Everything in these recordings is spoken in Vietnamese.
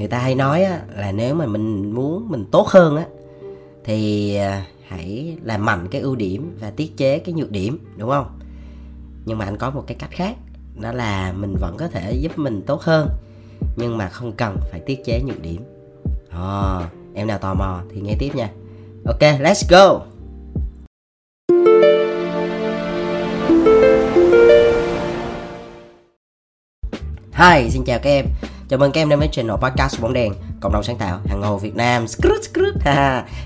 người ta hay nói á, là nếu mà mình muốn mình tốt hơn á thì à, hãy làm mạnh cái ưu điểm và tiết chế cái nhược điểm đúng không? Nhưng mà anh có một cái cách khác đó là mình vẫn có thể giúp mình tốt hơn nhưng mà không cần phải tiết chế nhược điểm. À, em nào tò mò thì nghe tiếp nha. Ok let's go! Hi, xin chào các em. Chào mừng các em đến với channel podcast bóng đèn Cộng đồng sáng tạo hàng ngầu Việt Nam. Skrut, skrut.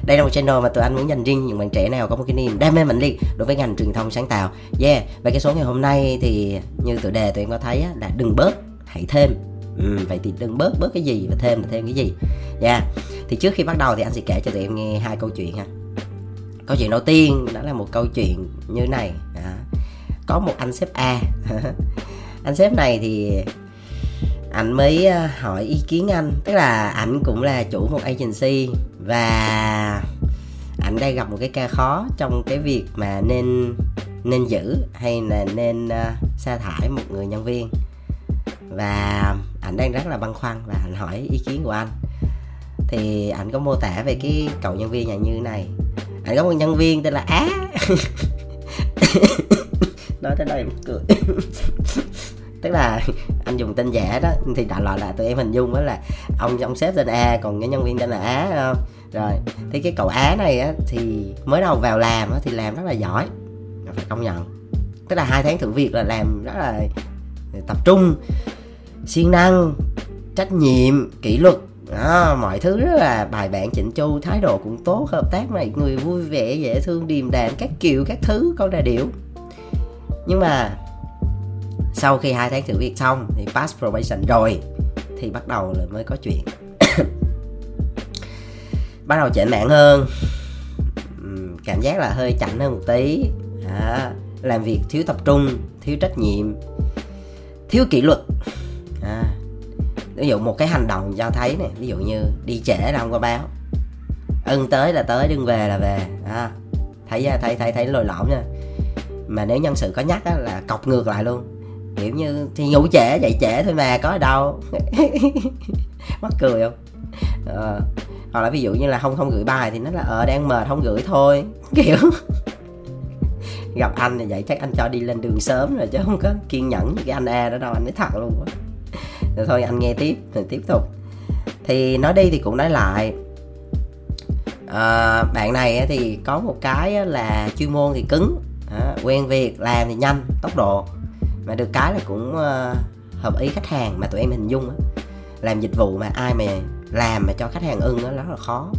Đây là một channel mà tụi anh muốn dành riêng những bạn trẻ nào có một cái niềm đam mê mạnh liệt đối với ngành truyền thông sáng tạo. Yeah, và cái số ngày hôm nay thì như tựa đề tụi em có thấy là đừng bớt, hãy thêm. Ừ, Vậy thì đừng bớt, bớt cái gì và thêm là thêm cái gì. Yeah, thì trước khi bắt đầu thì anh sẽ kể cho tụi em nghe hai câu chuyện ha. Câu chuyện đầu tiên đó là một câu chuyện như này. À, Có một anh sếp A. Anh sếp này thì anh mới ờ, hỏi ý kiến anh. Tức là ảnh cũng là chủ một agency và ảnh đang gặp một cái ca khó trong cái việc mà nên nên giữ hay là nên uh, sa thải một người nhân viên. Và ảnh đang rất là băn khoăn và anh hỏi ý kiến của anh. Thì ảnh có mô tả về cái cậu nhân viên nhà như này. Ảnh có một nhân viên tên là á. Nói tới đây cười. tức là anh dùng tên giả đó thì đại loại là tụi em hình dung đó là ông ông sếp tên a còn cái nhân viên tên là á không? Rồi thì cái cậu á này á thì mới đầu vào làm á thì làm rất là giỏi phải công nhận. Tức là hai tháng thử việc là làm rất là tập trung siêng năng trách nhiệm kỷ luật đó, mọi thứ rất là bài bản chỉnh chu thái độ cũng tốt hợp tác này người vui vẻ dễ thương điềm đạm các kiểu các thứ con đà điệu nhưng mà sau khi hai tháng thử việc xong thì pass probation rồi thì bắt đầu là mới có chuyện. Bắt đầu chểnh mạng hơn. Cảm giác là hơi chảnh hơn một tí. À, làm việc thiếu tập trung thiếu trách nhiệm thiếu kỷ luật. À, ví dụ một cái hành động cho thấy này ví dụ như đi trễ là không có báo. Ưng tới là tới đừng về là về. À, thấy thấy thấy thấy lồi lõm nha. Mà nếu nhân sự có nhắc á, là cọc ngược lại luôn kiểu như thì ngủ trễ dậy trễ thôi mà có ở đâu? Mắc cười không? Ờ, hoặc là ví dụ như là không không gửi bài thì nó là ờ đang mệt không gửi thôi. Kiểu gặp anh thì vậy chắc anh cho đi lên đường sớm rồi chứ không có kiên nhẫn như cái anh a đó đâu anh nói thật luôn á. Rồi thôi anh nghe tiếp rồi tiếp tục. Thì nói đi thì cũng nói lại. À, bạn này thì có một cái là chuyên môn thì cứng. À, quen việc làm thì nhanh tốc độ mà được cái là cũng uh, hợp ý khách hàng mà tụi em hình dung á. Làm dịch vụ mà ai mà làm mà cho khách hàng ưng đó rất là khó.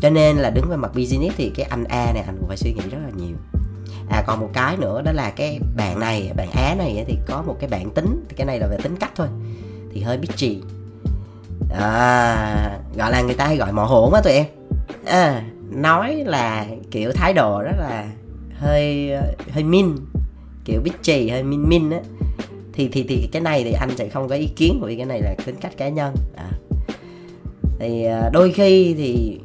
Cho nên là đứng về mặt business thì cái anh A này anh cũng phải suy nghĩ rất là nhiều. À còn một cái nữa đó là cái bạn này bạn Á này thì có một cái bạn tính thì cái này là về tính cách thôi thì hơi bitchy. À, gọi là người ta hay gọi mò hổn á tụi em. À, nói là kiểu thái độ rất là hơi ờ, hơi min kiểu bitchy hay min min á, thì thì thì cái này thì anh sẽ không có ý kiến vì cái này là tính cách cá nhân. À. thì à, đôi khi thì,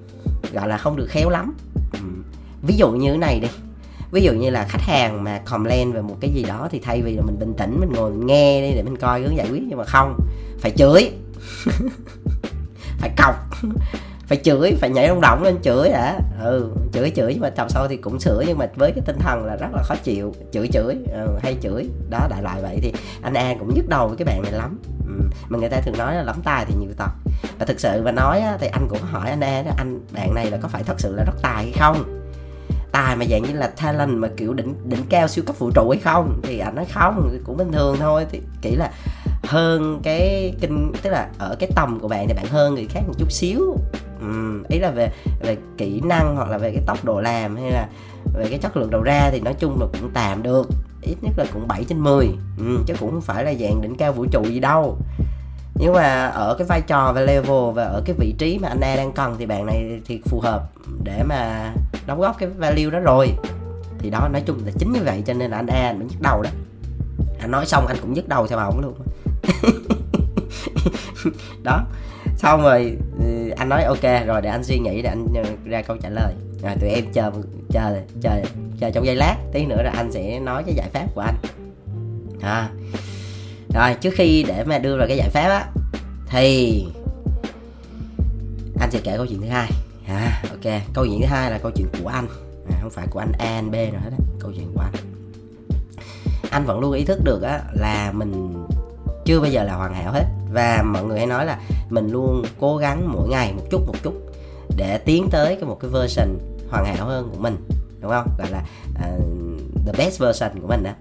gọi là, không được khéo lắm. Ừ. ví dụ như thế này đi. Ví dụ như là khách hàng mà complain về một cái gì đó thì thay vì là mình bình tĩnh, mình ngồi mình nghe đi để mình coi hướng giải quyết, nhưng mà không, phải chửi. Phải cọc phải chửi phải nhảy rung động lên chửi đã ừ chửi chửi nhưng mà tập sau thì cũng sửa nhưng mà với cái tinh thần là rất là khó chịu. Chửi chửi ừ, hay chửi. Đó đại loại vậy thì anh an cũng nhức đầu với cái bạn này lắm. Ừ. mà người ta thường nói là lắm tài thì nhiều tật. Và thực sự mà nói á, thì anh cũng hỏi anh an anh bạn này là có phải thật sự là rất tài hay không? Tài mà dạng như là talent mà kiểu đỉnh đỉnh cao siêu cấp vũ trụ hay không? Thì anh nói không cũng bình thường thôi. Thì kỹ là hơn cái kinh tức là ở cái tầm của bạn thì bạn hơn người khác một chút xíu ừ, ý là về về kỹ năng hoặc là về cái tốc độ làm hay là về cái chất lượng đầu ra thì nói chung là cũng tạm được. Ít nhất là cũng 7 trên 10 ừ, chứ cũng không phải là dạng đỉnh cao vũ trụ gì đâu. Nhưng mà ở cái vai trò và level và ở cái vị trí mà anh A đang cần thì bạn này thì phù hợp để mà đóng góp cái value đó rồi. Thì đó nói chung là chính như vậy cho nên là anh A anh mới nhức đầu đó. Anh nói xong anh cũng nhức đầu theo ổng luôn. Đó xong rồi ừ, anh nói ok rồi để anh suy nghĩ để anh ừ, ra câu trả lời. Rồi tụi em chờ chờ chờ chờ trong giây lát tí nữa là anh sẽ nói cái giải pháp của anh. À. rồi trước khi để mà đưa ra cái giải pháp á thì anh sẽ kể câu chuyện thứ hai. À, ok câu chuyện thứ hai là câu chuyện của anh. À, không phải của anh a anh b nữa hết á câu chuyện của anh. Anh vẫn luôn ý thức được á là mình chưa bao giờ là hoàn hảo hết và mọi người hay nói là mình luôn cố gắng mỗi ngày một chút một chút để tiến tới cái một cái version hoàn hảo hơn của mình đúng không? Gọi là uh, the best version của mình đó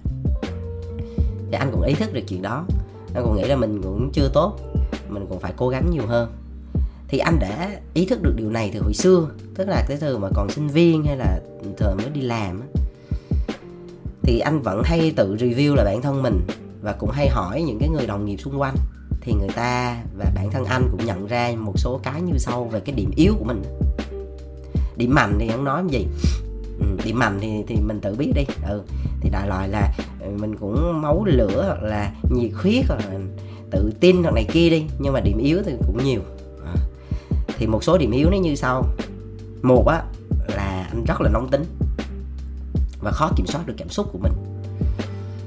thì anh cũng ý thức được chuyện đó. Anh cũng nghĩ là mình cũng chưa tốt mình cũng phải cố gắng nhiều hơn. Thì anh đã ý thức được điều này từ hồi xưa tức là cái thời mà còn sinh viên hay là thời mới đi làm thì anh vẫn hay tự review là bản thân mình và cũng hay hỏi những cái người đồng nghiệp xung quanh thì người ta và bản thân anh cũng nhận ra một số cái như sau về cái điểm yếu của mình. Điểm mạnh thì không nói gì? Ừ, điểm mạnh thì thì mình tự biết đi. Ừ thì đại loại là ừ, mình cũng máu lửa hoặc là nhiệt huyết hoặc là tự tin hoặc này kia đi nhưng mà điểm yếu thì cũng nhiều. À. thì một số điểm yếu nó như sau. Một á là anh rất là nóng tính và khó kiểm soát được cảm xúc của mình.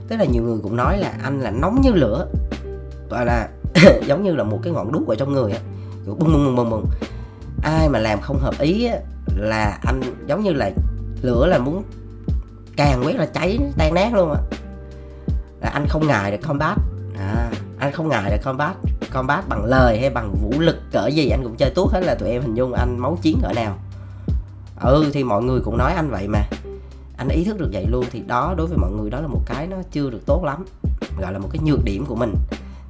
Tức là nhiều người cũng nói là anh là nóng như lửa gọi là giống như là một cái ngọn đuốc ở trong người á. Bùng bùng bùng bùng bùng. Ai mà làm không hợp ý á, là anh giống như là lửa là muốn càng quét là cháy tan nát luôn á. Là anh không ngại được combat. À, anh không ngại được combat. Combat bằng lời hay bằng vũ lực cỡ gì anh cũng chơi tốt hết là tụi em hình dung anh máu chiến cỡ nào. Ừ thì mọi người cũng nói anh vậy mà. Anh ý thức được vậy luôn thì đó đối với mọi người đó là một cái nó chưa được tốt lắm. Gọi là một cái nhược điểm của mình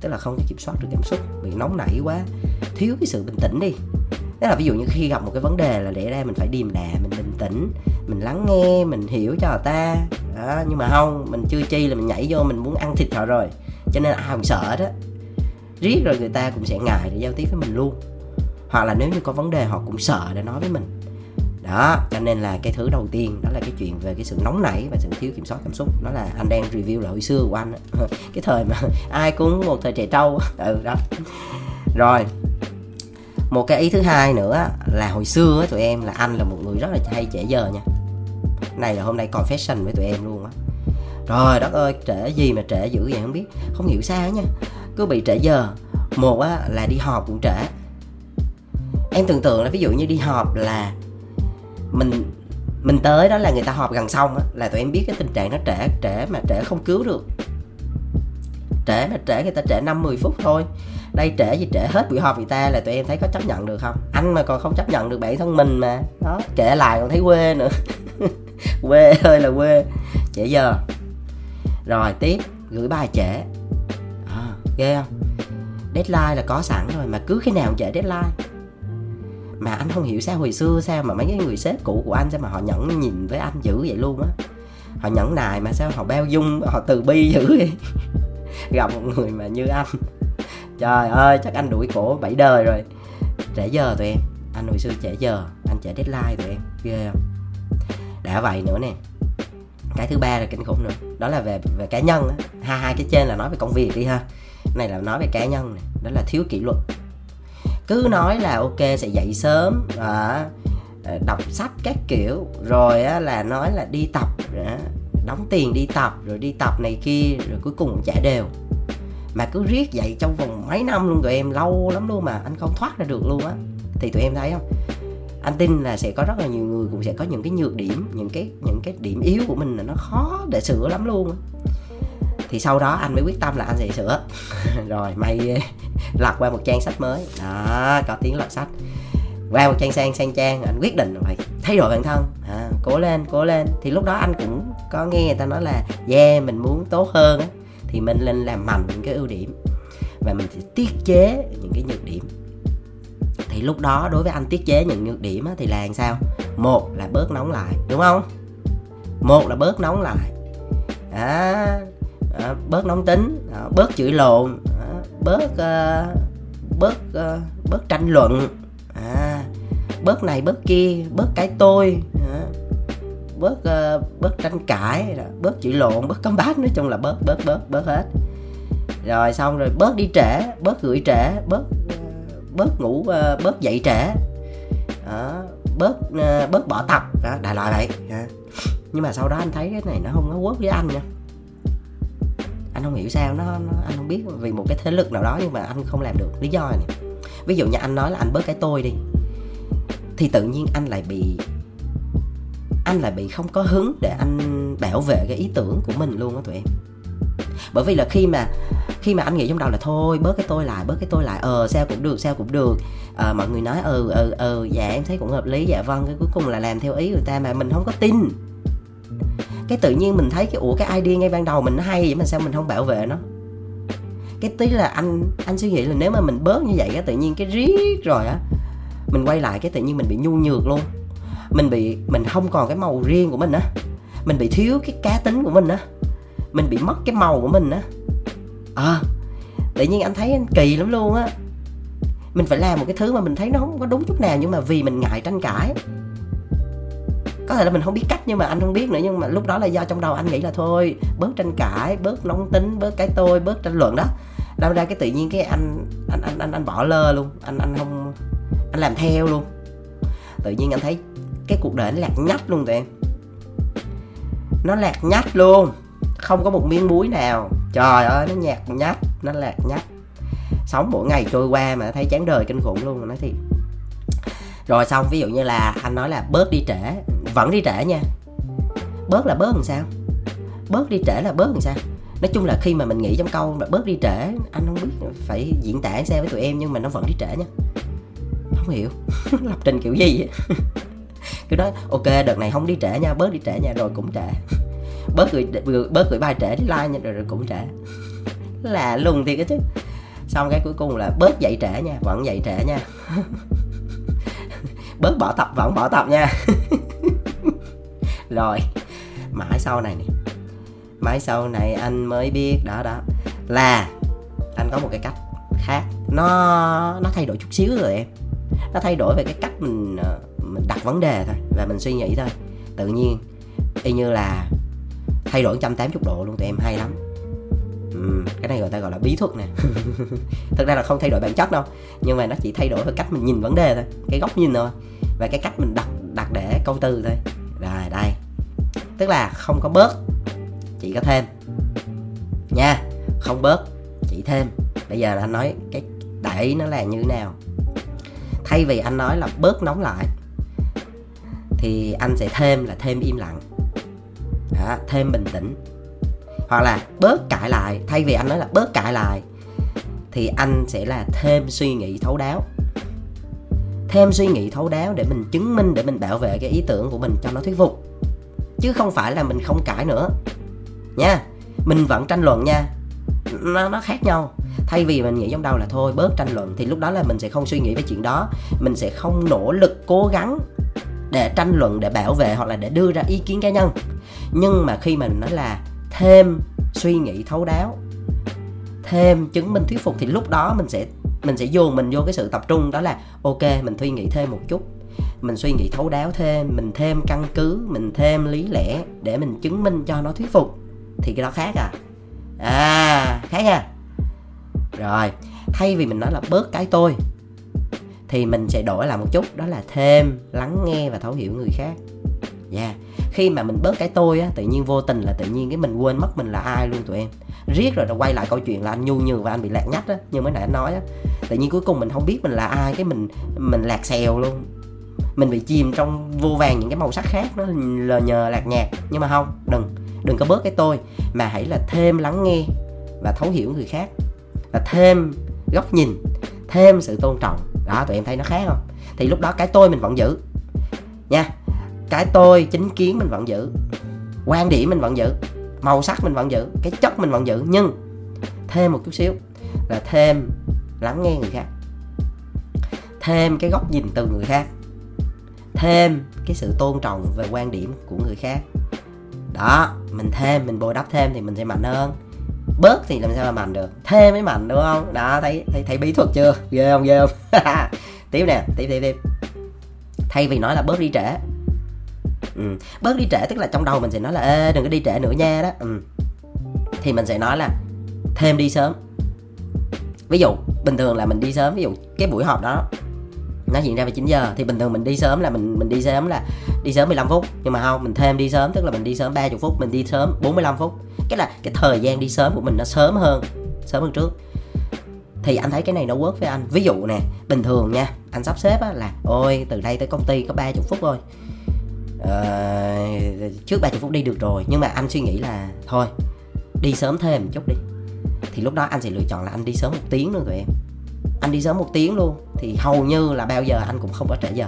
tức là không kiểm soát được cảm xúc bị nóng nảy quá thiếu cái sự bình tĩnh đi. Tức là ví dụ như khi gặp một cái vấn đề là để ra mình phải điềm đà mình bình tĩnh mình lắng nghe mình hiểu cho người ta. Đó, nhưng mà không mình chưa chi là mình nhảy vô mình muốn ăn thịt họ rồi. Cho nên ai cũng sợ đó riết rồi người ta cũng sẽ ngại để giao tiếp với mình luôn. Hoặc là nếu như có vấn đề họ cũng sợ để nói với mình đó, cho nên là cái thứ đầu tiên đó là cái chuyện về cái sự nóng nảy và sự thiếu kiểm soát cảm xúc. Đó là anh đang review lại hồi xưa của anh cái thời mà ai cũng một thời trẻ trâu. Ừ đó. Rồi, một cái ý thứ hai nữa là hồi xưa tụi em là anh là một người rất là hay trễ giờ nha. Này là hôm nay confession với tụi em luôn á. Rồi đất ơi trễ gì mà trễ dữ vậy không biết. Không hiểu sao nha. Cứ bị trễ giờ một á, là đi họp cũng trễ. Em tưởng tượng là ví dụ như đi họp là mình mình tới đó là người ta họp gần xong á là tụi em biết cái tình trạng nó trễ trễ mà trễ không cứu được. Trễ mà trễ người ta trễ năm 10 phút thôi. Đây trễ gì trễ hết buổi họp người ta là tụi em thấy có chấp nhận được không? Anh mà còn không chấp nhận được bản thân mình mà. Đó kể lại còn thấy quê nữa. Quê ơi là quê. Trễ giờ. Rồi tiếp. Gửi bài trễ. À, ghê không? Deadline là có sẵn rồi mà cứ khi nào trễ deadline mà anh không hiểu sao hồi xưa sao mà mấy cái người sếp cũ của anh sao mà họ nhẫn nhìn với anh dữ vậy luôn á? Họ nhẫn nài mà sao họ bao dung, họ từ bi dữ vậy? Gặp một người mà như anh. Trời ơi, chắc anh đuổi cổ bảy đời rồi. Trễ giờ tụi em. Anh hồi xưa trễ giờ. Anh trễ deadline tụi em. Ghê không? Đã vậy nữa nè. Cái thứ ba là kinh khủng nữa. Đó là về về cá nhân á. Hai hai cái trên là nói về công việc đi ha. Này là nói về cá nhân này đó là thiếu kỷ luật cứ nói là ok sẽ dậy sớm à, đọc sách các kiểu rồi á, là nói là đi tập à, đóng tiền đi tập rồi đi tập này kia rồi cuối cùng trả đều. Mà cứ riết vậy trong vòng mấy năm luôn tụi em lâu lắm luôn mà anh không thoát ra được luôn á. Thì tụi em thấy không? Anh tin là sẽ có rất là nhiều người cũng sẽ có những cái nhược điểm những cái những cái điểm yếu của mình là nó khó để sửa lắm luôn thì sau đó anh mới quyết tâm là anh sẽ sửa. Rồi may lật qua một trang sách mới. Đó có tiếng lật sách. Qua một trang sang sang trang anh quyết định rồi thay đổi bản thân. À, cố lên cố lên. Thì lúc đó anh cũng có nghe người ta nói là yeah mình muốn tốt hơn thì mình nên làm mạnh những cái ưu điểm. Và mình sẽ tiết chế những cái nhược điểm. Thì lúc đó đối với anh tiết chế những nhược điểm thì là làm sao? Một là bớt nóng lại đúng không? Một là bớt nóng lại. À, à, bớt nóng tính à, bớt chửi lộn à, bớt bớt bớt tranh luận à, bớt này bớt kia bớt cái tôi à, bớt bớt tranh cãi bớt chửi lộn bớt cấm bát nói chung là bớt bớt bớt bớt hết. Rồi xong rồi bớt đi trễ bớt gửi trễ bớt bớt ngủ bớt dậy trễ. Đó, bớt bớt bỏ tập đó, đại loại vậy nhưng mà sau đó anh thấy cái này nó không có quất với anh nha anh không hiểu sao nó, nó anh không biết vì một cái thế lực nào đó nhưng mà anh không làm được lý do này. Ví dụ như anh nói là anh bớt cái tôi đi thì tự nhiên anh lại bị anh lại bị không có hứng để anh bảo vệ cái ý tưởng của mình luôn á tụi em. Bởi vì là khi mà khi mà anh nghĩ trong đầu là thôi bớt cái tôi lại bớt cái tôi lại ờ sao cũng được sao cũng được. À, mọi người nói ừ ừ ừ dạ em thấy cũng hợp lý dạ vâng cái cuối cùng là làm theo ý người ta mà mình không có tin cái tự nhiên mình thấy cái ủa cái idea ngay ban đầu mình nó hay vậy mà sao mình không bảo vệ nó? Cái tí là anh anh suy nghĩ là nếu mà mình bớt như vậy á tự nhiên cái riết rồi á mình quay lại cái tự nhiên mình bị nhu nhược luôn. Mình bị mình không còn cái màu riêng của mình á. Mình bị thiếu cái cá tính của mình á. Mình bị mất cái màu của mình á. À, tự nhiên anh thấy anh kỳ lắm luôn á. Mình phải làm một cái thứ mà mình thấy nó không có đúng chút nào nhưng mà vì mình ngại tranh cãi có thể là mình không biết cách nhưng mà anh không biết nữa nhưng mà lúc đó là do trong đầu anh nghĩ là thôi bớt tranh cãi bớt nóng tính bớt cái tôi bớt tranh luận đó. Đâm ra cái tự nhiên cái anh anh anh anh, anh bỏ lơ luôn. Anh anh không anh làm theo luôn. Tự nhiên anh thấy cái cuộc đời nó lạc nhách luôn tụi em. Nó lạc nhách luôn. Không có một miếng muối nào. Trời ơi nó nhạt nhách nó lạc nhách. Sống mỗi ngày trôi qua mà thấy chán đời kinh khủng luôn mà nói thiệt rồi xong ví dụ như là anh nói là bớt đi trễ vẫn đi trễ nha. Bớt là bớt làm sao? Bớt đi trễ là bớt làm sao? Nói chung là khi mà mình nghĩ trong câu là bớt đi trễ anh không biết phải diễn tả sao với tụi em nhưng mà nó vẫn đi trễ nha. Không hiểu. Lập trình kiểu gì vậy? Cứ nói ok đợt này không đi trễ nha bớt đi trễ nha rồi cũng trễ. Bớt gửi bớt gửi bài trễ đi like nha rồi, rồi cũng trễ. Là lùng thì cái chứ. Xong cái cuối cùng là bớt dậy trễ nha vẫn dậy trễ nha bớt bỏ tập vẫn bỏ tập nha. Rồi mãi sau này nè. Mãi sau này anh mới biết đó đó. Là anh có một cái cách khác. Nó nó thay đổi chút xíu rồi em. Nó thay đổi về cái cách mình ờ, mình đặt vấn đề thôi và mình suy nghĩ thôi. Tự nhiên y như là thay đổi 180 độ luôn tụi em hay lắm. Ừ, cái này người ta gọi là bí thuật nè. Thực ra là không thay đổi bản chất đâu nhưng mà nó chỉ thay đổi về cách mình nhìn vấn đề thôi cái góc nhìn thôi về cái cách mình đặt đặt để câu từ thôi. Rồi đây. Tức là không có bớt chỉ có thêm. Nha không bớt chỉ thêm. Bây giờ anh nói cái đại ý nó là như thế nào. Thay vì anh nói là bớt nóng lại thì anh sẽ thêm là thêm im lặng. Đó, thêm bình tĩnh. Hoặc là bớt cãi lại thay vì anh nói là bớt cãi lại thì anh sẽ là thêm suy nghĩ thấu đáo thêm suy nghĩ thấu đáo để mình chứng minh, để mình bảo vệ cái ý tưởng của mình cho nó thuyết phục. Chứ không phải là mình không cãi nữa. Nha, mình vẫn tranh luận nha. Nó nó khác nhau. Thay vì mình nghĩ trong đầu là thôi, bớt tranh luận thì lúc đó là mình sẽ không suy nghĩ về chuyện đó. Mình sẽ không nỗ lực cố gắng để tranh luận, để bảo vệ hoặc là để đưa ra ý kiến cá nhân. Nhưng mà khi mình nói là thêm suy nghĩ thấu đáo, thêm chứng minh thuyết phục thì lúc đó mình sẽ mình sẽ dồn mình vô cái sự tập trung đó là, ok, mình suy nghĩ thêm một chút. Mình suy nghĩ thấu đáo thêm, mình thêm căn cứ, mình thêm lý lẽ để mình chứng minh cho nó thuyết phục. Thì cái đó khác à? À khác nha rồi, thay vì mình nói là bớt cái tôi, thì mình sẽ đổi lại một chút, đó là thêm lắng nghe và thấu hiểu người khác yeah. khi mà mình bớt cái tôi á, tự nhiên vô tình là tự nhiên cái mình quên mất mình là ai luôn tụi em. Riết rồi nó quay lại câu chuyện là anh nhu nhừ và anh bị lạc nhách á, như mới nãy anh nói á. Tự nhiên cuối cùng mình không biết mình là ai, cái mình mình lạc xèo luôn. Mình bị chìm trong vô vàng những cái màu sắc khác, nó lờ nhờ lạc nhạt nhưng mà không, đừng đừng có bớt cái tôi, mà hãy là thêm lắng nghe và thấu hiểu người khác. Và thêm góc nhìn, thêm sự tôn trọng. Đó, tụi em thấy nó khác không? Thì lúc đó cái tôi mình vẫn giữ. Nha cái tôi, chính kiến mình vẫn giữ. Quan điểm mình vẫn giữ. Màu sắc mình vẫn giữ. Cái chất mình vẫn giữ. Nhưng, thêm một chút xíu là thêm lắng nghe người khác. Thêm cái góc nhìn từ người khác. Thêm cái sự tôn trọng về quan điểm của người khác. Đó, mình thêm, mình bồi đắp thêm thì mình sẽ mạnh hơn. Bớt thì làm sao mà mạnh được? Thêm mới mạnh, đúng không? Đó, thấy thấy thấy bí thuật chưa? Ghê không ghê không? Tiếp nè, tiếp tiếp tiếp. Thay vì nói là bớt đi trễ ừ. bớt đi trễ tức là trong đầu mình sẽ nói là ê đừng có đi trễ nữa nha đó. Ừ. thì mình sẽ nói là thêm đi sớm. Ví dụ bình thường là mình đi sớm ví dụ cái buổi họp đó nó diễn ra vào 9 giờ thì bình thường mình đi sớm là mình mình đi sớm là đi sớm 15 phút. Nhưng mà không mình thêm đi sớm tức là mình đi sớm 30 phút mình đi sớm 45 phút. Cái là cái thời gian đi sớm của mình nó sớm hơn sớm hơn trước. Thì anh thấy cái này nó work với anh. Ví dụ nè bình thường nha anh sắp xếp á, là ôi từ đây tới công ty có 30 phút thôi ờ, trước 30 phút đi được rồi nhưng mà anh suy nghĩ là thôi đi sớm thêm một chút đi. Thì lúc đó anh sẽ lựa chọn là anh đi sớm một tiếng nữa tụi em. Anh đi sớm một tiếng luôn thì hầu như là bao giờ anh cũng không có trễ giờ.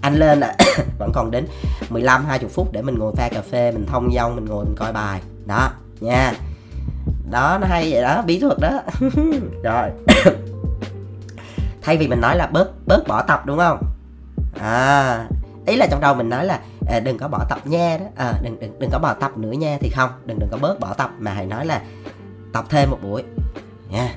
Anh lên là vẫn còn đến 15 20 phút để mình ngồi pha cà phê mình thông dong mình ngồi mình coi bài. Đó nha. Đó nó hay vậy đó bí thuật đó. Rồi. Thay vì mình nói là bớt bớt bỏ tập đúng không? À ý là trong đầu mình nói là à, đừng có bỏ tập nha đó. À, đừng đừng đừng có bỏ tập nữa nha thì không đừng đừng có bớt bỏ tập mà hãy nói là tập thêm một buổi. Nha.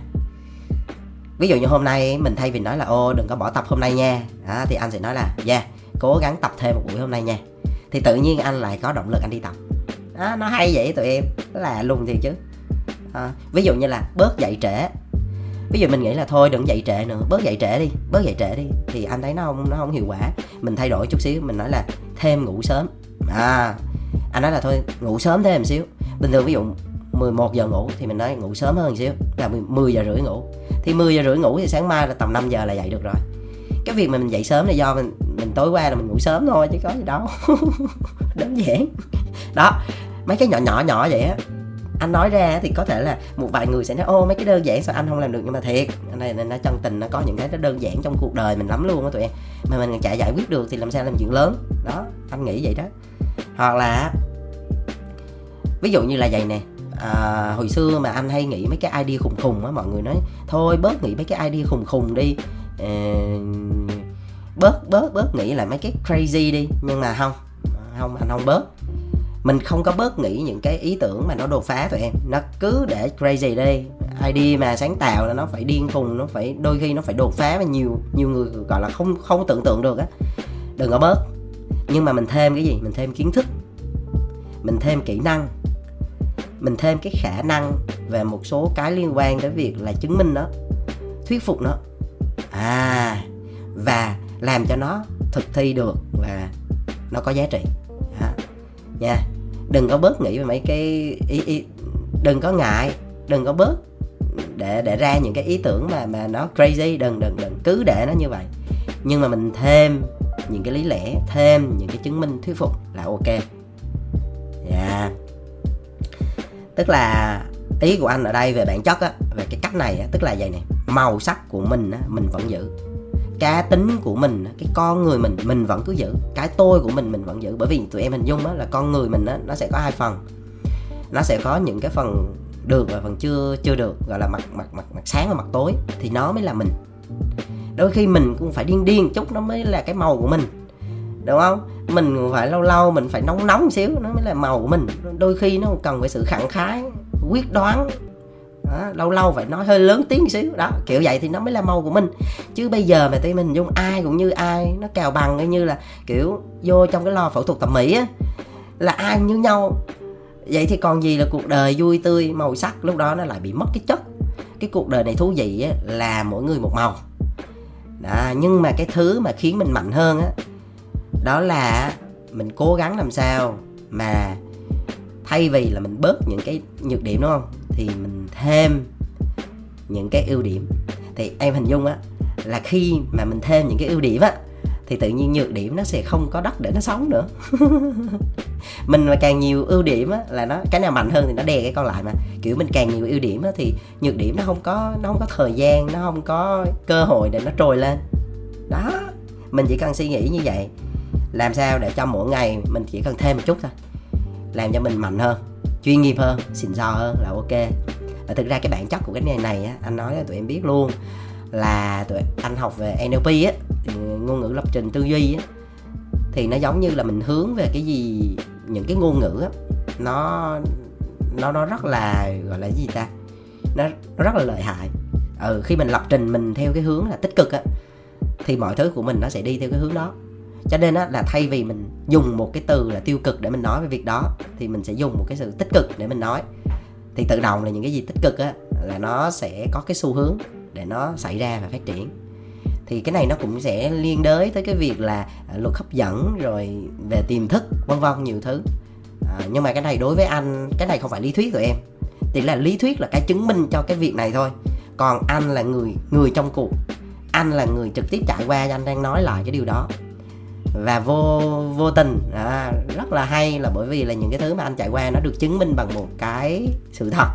Ví dụ như hôm nay mình thay vì nói là ô đừng có bỏ tập hôm nay nha. À, thì anh sẽ nói là yeah cố gắng tập thêm một buổi hôm nay nha. Thì tự nhiên anh lại có động lực anh đi tập. À, nó hay vậy tụi em là luôn thì chứ. À, ví dụ như là bớt dậy trễ bây giờ mình nghĩ là thôi, đừng dạy trễ nữa. Bớt dạy trễ đi, bớt dạy trễ đi. Thì anh thấy nó không nó không hiệu quả. Mình thay đổi chút xíu, mình nói là thêm ngủ sớm. À anh nói là thôi, ngủ sớm thêm một xíu. Bình thường ví dụ 11 giờ ngủ thì mình nói ngủ sớm hơn một xíu, là 10 giờ rưỡi ngủ. Thì 10 giờ rưỡi ngủ thì sáng mai là tầm 5 giờ là dậy được rồi. Cái việc mà mình dậy sớm là do mình mình tối qua là mình ngủ sớm thôi, chứ có gì đâu. Đơn giản. Đó, mấy cái nhỏ nhỏ nhỏ vậy á anh nói ra thì có thể là một vài người sẽ nói ô mấy cái đơn giản sao anh không làm được? Nhưng mà thiệt anh này nó chân tình nó có những cái đơn giản trong cuộc đời mình lắm luôn á tụi em. Mà mình chạy giải quyết được thì làm sao làm chuyện lớn. Đó anh nghĩ vậy đó. Hoặc là ví dụ như là vậy nè à, hồi xưa mà anh hay nghĩ mấy cái idea khùng khùng á mọi người nói thôi bớt nghĩ mấy cái idea khùng khùng đi. À, bớt bớt bớt nghĩ là mấy cái crazy đi. Nhưng mà không không anh không bớt mình không có bớt nghĩ những cái ý tưởng mà nó đột phá tụi em. Nó cứ để crazy đi. ID mà sáng tạo là nó phải điên khùng, nó phải, đôi khi nó phải đột phá mà nhiều nhiều người, gọi là không không tưởng tượng được á. Đừng có bớt. Nhưng mà mình thêm cái gì? Mình thêm kiến thức. Mình thêm kỹ năng. Mình thêm cái khả năng về một số cái liên quan tới việc là chứng minh nó, thuyết phục nó. À và làm cho nó thực thi được và nó có giá trị. Nha nha đừng có bớt nghĩ về mấy cái ý, ý đừng có ngại đừng có bớt để để ra những cái ý tưởng mà mà nó crazy. Đừng đừng đừng cứ để nó như vậy. Nhưng mà mình thêm những cái lý lẽ thêm những cái chứng minh thuyết phục là ok. Dạ yeah. tức là ý của anh ở đây về bản chất á về cái cách này á tức là vậy này màu sắc của mình á mình vẫn giữ cá tính của mình cái con người mình mình vẫn cứ giữ, cái tôi của mình mình vẫn giữ. Bởi vì tụi em hình dung á, là con người mình á, nó sẽ có hai phần. Nó sẽ có những cái phần được và phần chưa chưa được, gọi là mặt mặt mặt mặt sáng và mặt tối, thì nó mới là mình. Đôi khi mình cũng phải điên điên chút, nó mới là cái màu của mình, đúng không? Mình phải lâu lâu mình phải nóng nóng xíu, nó mới là màu của mình. Đôi khi nó cần phải sự khẳng khái, quyết đoán đó, lâu lâu phải nói hơi lớn tiếng xíu. Đó kiểu vậy thì nó mới là màu của mình. Chứ bây giờ mà tụi mình dung ai cũng như ai nó cào bằng như là kiểu vô trong cái lo phẫu thuật thẩm mỹ á là ai như nhau. Vậy thì còn gì là cuộc đời vui tươi màu sắc? Lúc đó nó lại bị mất cái chất. Cái cuộc đời này thú vị á, là mỗi người một màu. Đó, nhưng mà cái thứ mà khiến mình mạnh hơn á đó là mình cố gắng làm sao mà thay vì là mình bớt những cái nhược điểm đúng không? Thì mình thêm những cái ưu điểm. Thì em hình dung á, là khi mà mình thêm những cái ưu điểm á, thì tự nhiên nhược điểm nó sẽ không có đất để nó sống nữa. Mình mà càng nhiều ưu điểm á, là nó, cái nào mạnh hơn thì nó đè cái con lại mà. Kiểu mình càng nhiều ưu điểm á, thì nhược điểm nó không có, nó không có thời gian, nó không có cơ hội để nó trồi lên. Đó, mình chỉ cần suy nghĩ như vậy. Làm sao để cho mỗi ngày mình chỉ cần thêm một chút thôi. Làm cho mình mạnh hơn chuyên nghiệp hơn xịn sò hơn là ok. Và thực ra cái bản chất của cái này này á anh nói là tụi em biết luôn là tụi anh học về NLP á ngôn ngữ lập trình tư duy á thì nó giống như là mình hướng về cái gì những cái ngôn ngữ á nó nó nó rất là gọi là gì ta nó, nó rất là lợi hại. Ừ khi mình lập trình mình theo cái hướng là tích cực á thì mọi thứ của mình nó sẽ đi theo cái hướng đó cho nên á là thay vì mình dùng một cái từ là tiêu cực để mình nói về việc đó thì mình sẽ dùng một cái sự tích cực để mình nói. Thì tự động là những cái gì tích cực á là nó sẽ có cái xu hướng để nó xảy ra và phát triển. Thì cái này nó cũng sẽ liên đới tới cái việc là à, luật hấp dẫn rồi về tiềm thức vân vân nhiều thứ. À, nhưng mà cái này đối với anh cái này không phải lý thuyết tụi em. Thì là lý thuyết là cái chứng minh cho cái việc này thôi. Còn anh là người người trong cuộc. Anh là người trực tiếp trải qua anh đang nói lại cái điều đó và vô vô tình. À, rất là hay là bởi vì là những cái thứ mà anh trải qua nó được chứng minh bằng một cái sự thật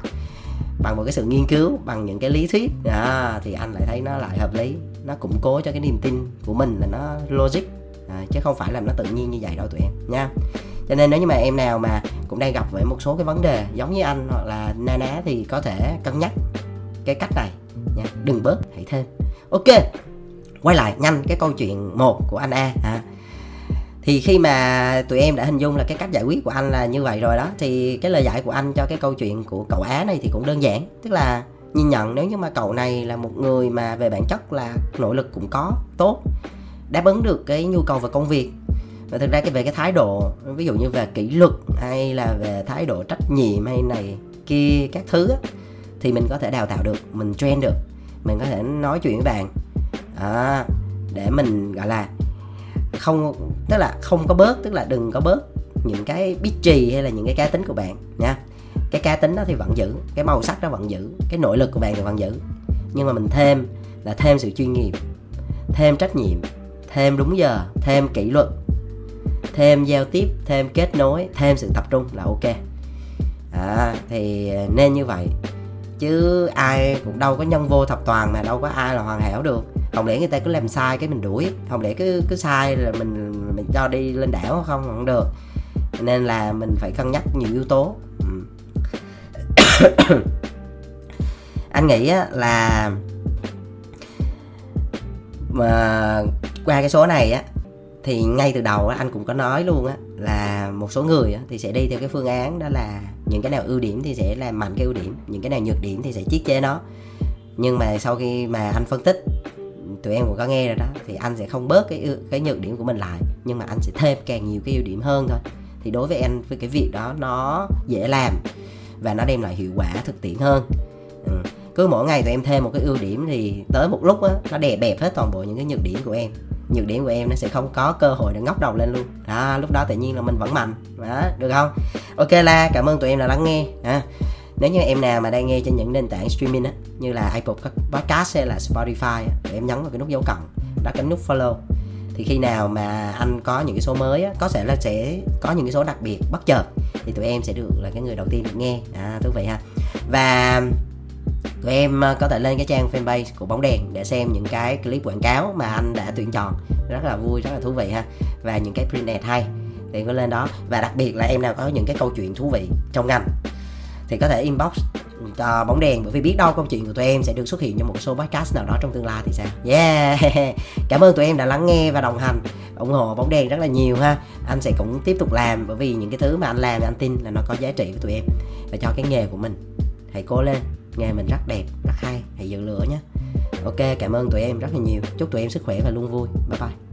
bằng một cái sự nghiên cứu bằng những cái lý thuyết. À, thì anh lại thấy nó lại hợp lý. Nó củng cố cho cái niềm tin của mình là nó logic. À, chứ không phải là nó tự nhiên như vậy đâu tụi em nha. Cho nên nếu như mà em nào mà cũng đang gặp với một số cái vấn đề giống như anh hoặc là na ná thì có thể cân nhắc cái cách này nha. Đừng bớt hãy thêm. Ok quay lại nhanh cái câu chuyện một của anh A. À thì khi mà tụi em đã hình dung là cái cách giải quyết của anh là như vậy rồi đó thì cái lời giải của anh cho cái câu chuyện của cậu Á này thì cũng đơn giản. Tức là nhìn nhận nếu như mà cậu này là một người mà về bản chất là nội lực cũng có tốt đáp ứng được cái nhu cầu về công việc. Và thực ra cái về cái thái độ ví dụ như về kỷ luật hay là về thái độ trách nhiệm hay này kia các thứ á, thì mình có thể đào tạo được mình train được mình có thể nói chuyện với bạn. À, để mình gọi là không tức là không có bớt tức là đừng có bớt những cái biết trì hay là những cái cá tính của bạn nha. Cái cá tính đó thì vẫn giữ cái màu sắc đó vẫn giữ cái nội lực của bạn thì vẫn giữ. Nhưng mà mình thêm là thêm sự chuyên nghiệp thêm trách nhiệm thêm đúng giờ thêm kỷ luật thêm giao tiếp thêm kết nối thêm sự tập trung là ok. À, thì nên như vậy. Chứ ai cũng đâu có nhân vô thập toàn mà đâu có ai là hoàn hảo được không lẽ người ta cứ làm sai cái mình đuổi, không lẽ cứ cứ sai là mình mình cho đi lên đảo, không không được nên là mình phải cân nhắc nhiều yếu tố ừ. anh nghĩ là, mà qua cái số này á, thì ngay từ đầu anh cũng có nói luôn á là một số người thì sẽ đi theo cái phương án đó là những cái nào ưu điểm thì sẽ làm mạnh cái ưu điểm, những cái nào nhược điểm thì sẽ chiết chế nó nhưng mà sau khi mà anh phân tích tụi em cũng có nghe rồi đó thì anh sẽ không bớt cái cái nhược điểm của mình lại nhưng mà anh sẽ thêm càng nhiều cái ưu điểm hơn thôi. Thì đối với em với cái việc đó nó dễ làm và nó đem lại hiệu quả thực tiễn hơn. Ừ. cứ mỗi ngày tụi em thêm một cái ưu điểm thì tới một lúc á nó đè bẹp hết toàn bộ những cái nhược điểm của em. Nhược điểm của em nó sẽ không có cơ hội để ngóc đầu lên luôn. Đó lúc đó tự nhiên là mình vẫn mạnh. Đó được không? Ok la cảm ơn tụi em đã lắng nghe. À, nếu như em nào mà đang nghe trên những nền tảng streaming á như là Apple Podcast hay là Spotify thì em nhấn vào cái nút dấu cộng đó cái nút follow. Thì khi nào mà anh có những cái số mới á, có thể là sẽ có những cái số đặc biệt bất chợt thì tụi em sẽ được là cái người đầu tiên được nghe. À, thú vị ha. Và tụi em à, có thể lên cái trang fanpage của bóng đèn để xem những cái clip quảng cáo mà anh đã tuyển chọn. Rất là vui rất là thú vị ha. Và những cái print ad hay thì có lên đó. Và đặc biệt là em nào có những cái câu chuyện thú vị trong ngành thì có thể inbox uh, bóng đèn bởi vì biết đâu câu chuyện của tụi em sẽ được xuất hiện trong một số podcast nào đó trong tương lai thì sao? Yeah. Cảm ơn tụi em đã lắng nghe và đồng hành ủng hộ bóng đèn rất là nhiều ha. Anh sẽ cũng tiếp tục làm bởi vì những cái thứ mà anh làm anh tin là nó có giá trị với tụi em và cho cái nghề của mình. Hãy cố lên nghề mình rất đẹp rất hay hãy giữ lửa nhé. Ok cảm ơn tụi em rất là nhiều. Chúc tụi em sức khỏe và luôn vui. Bye bye.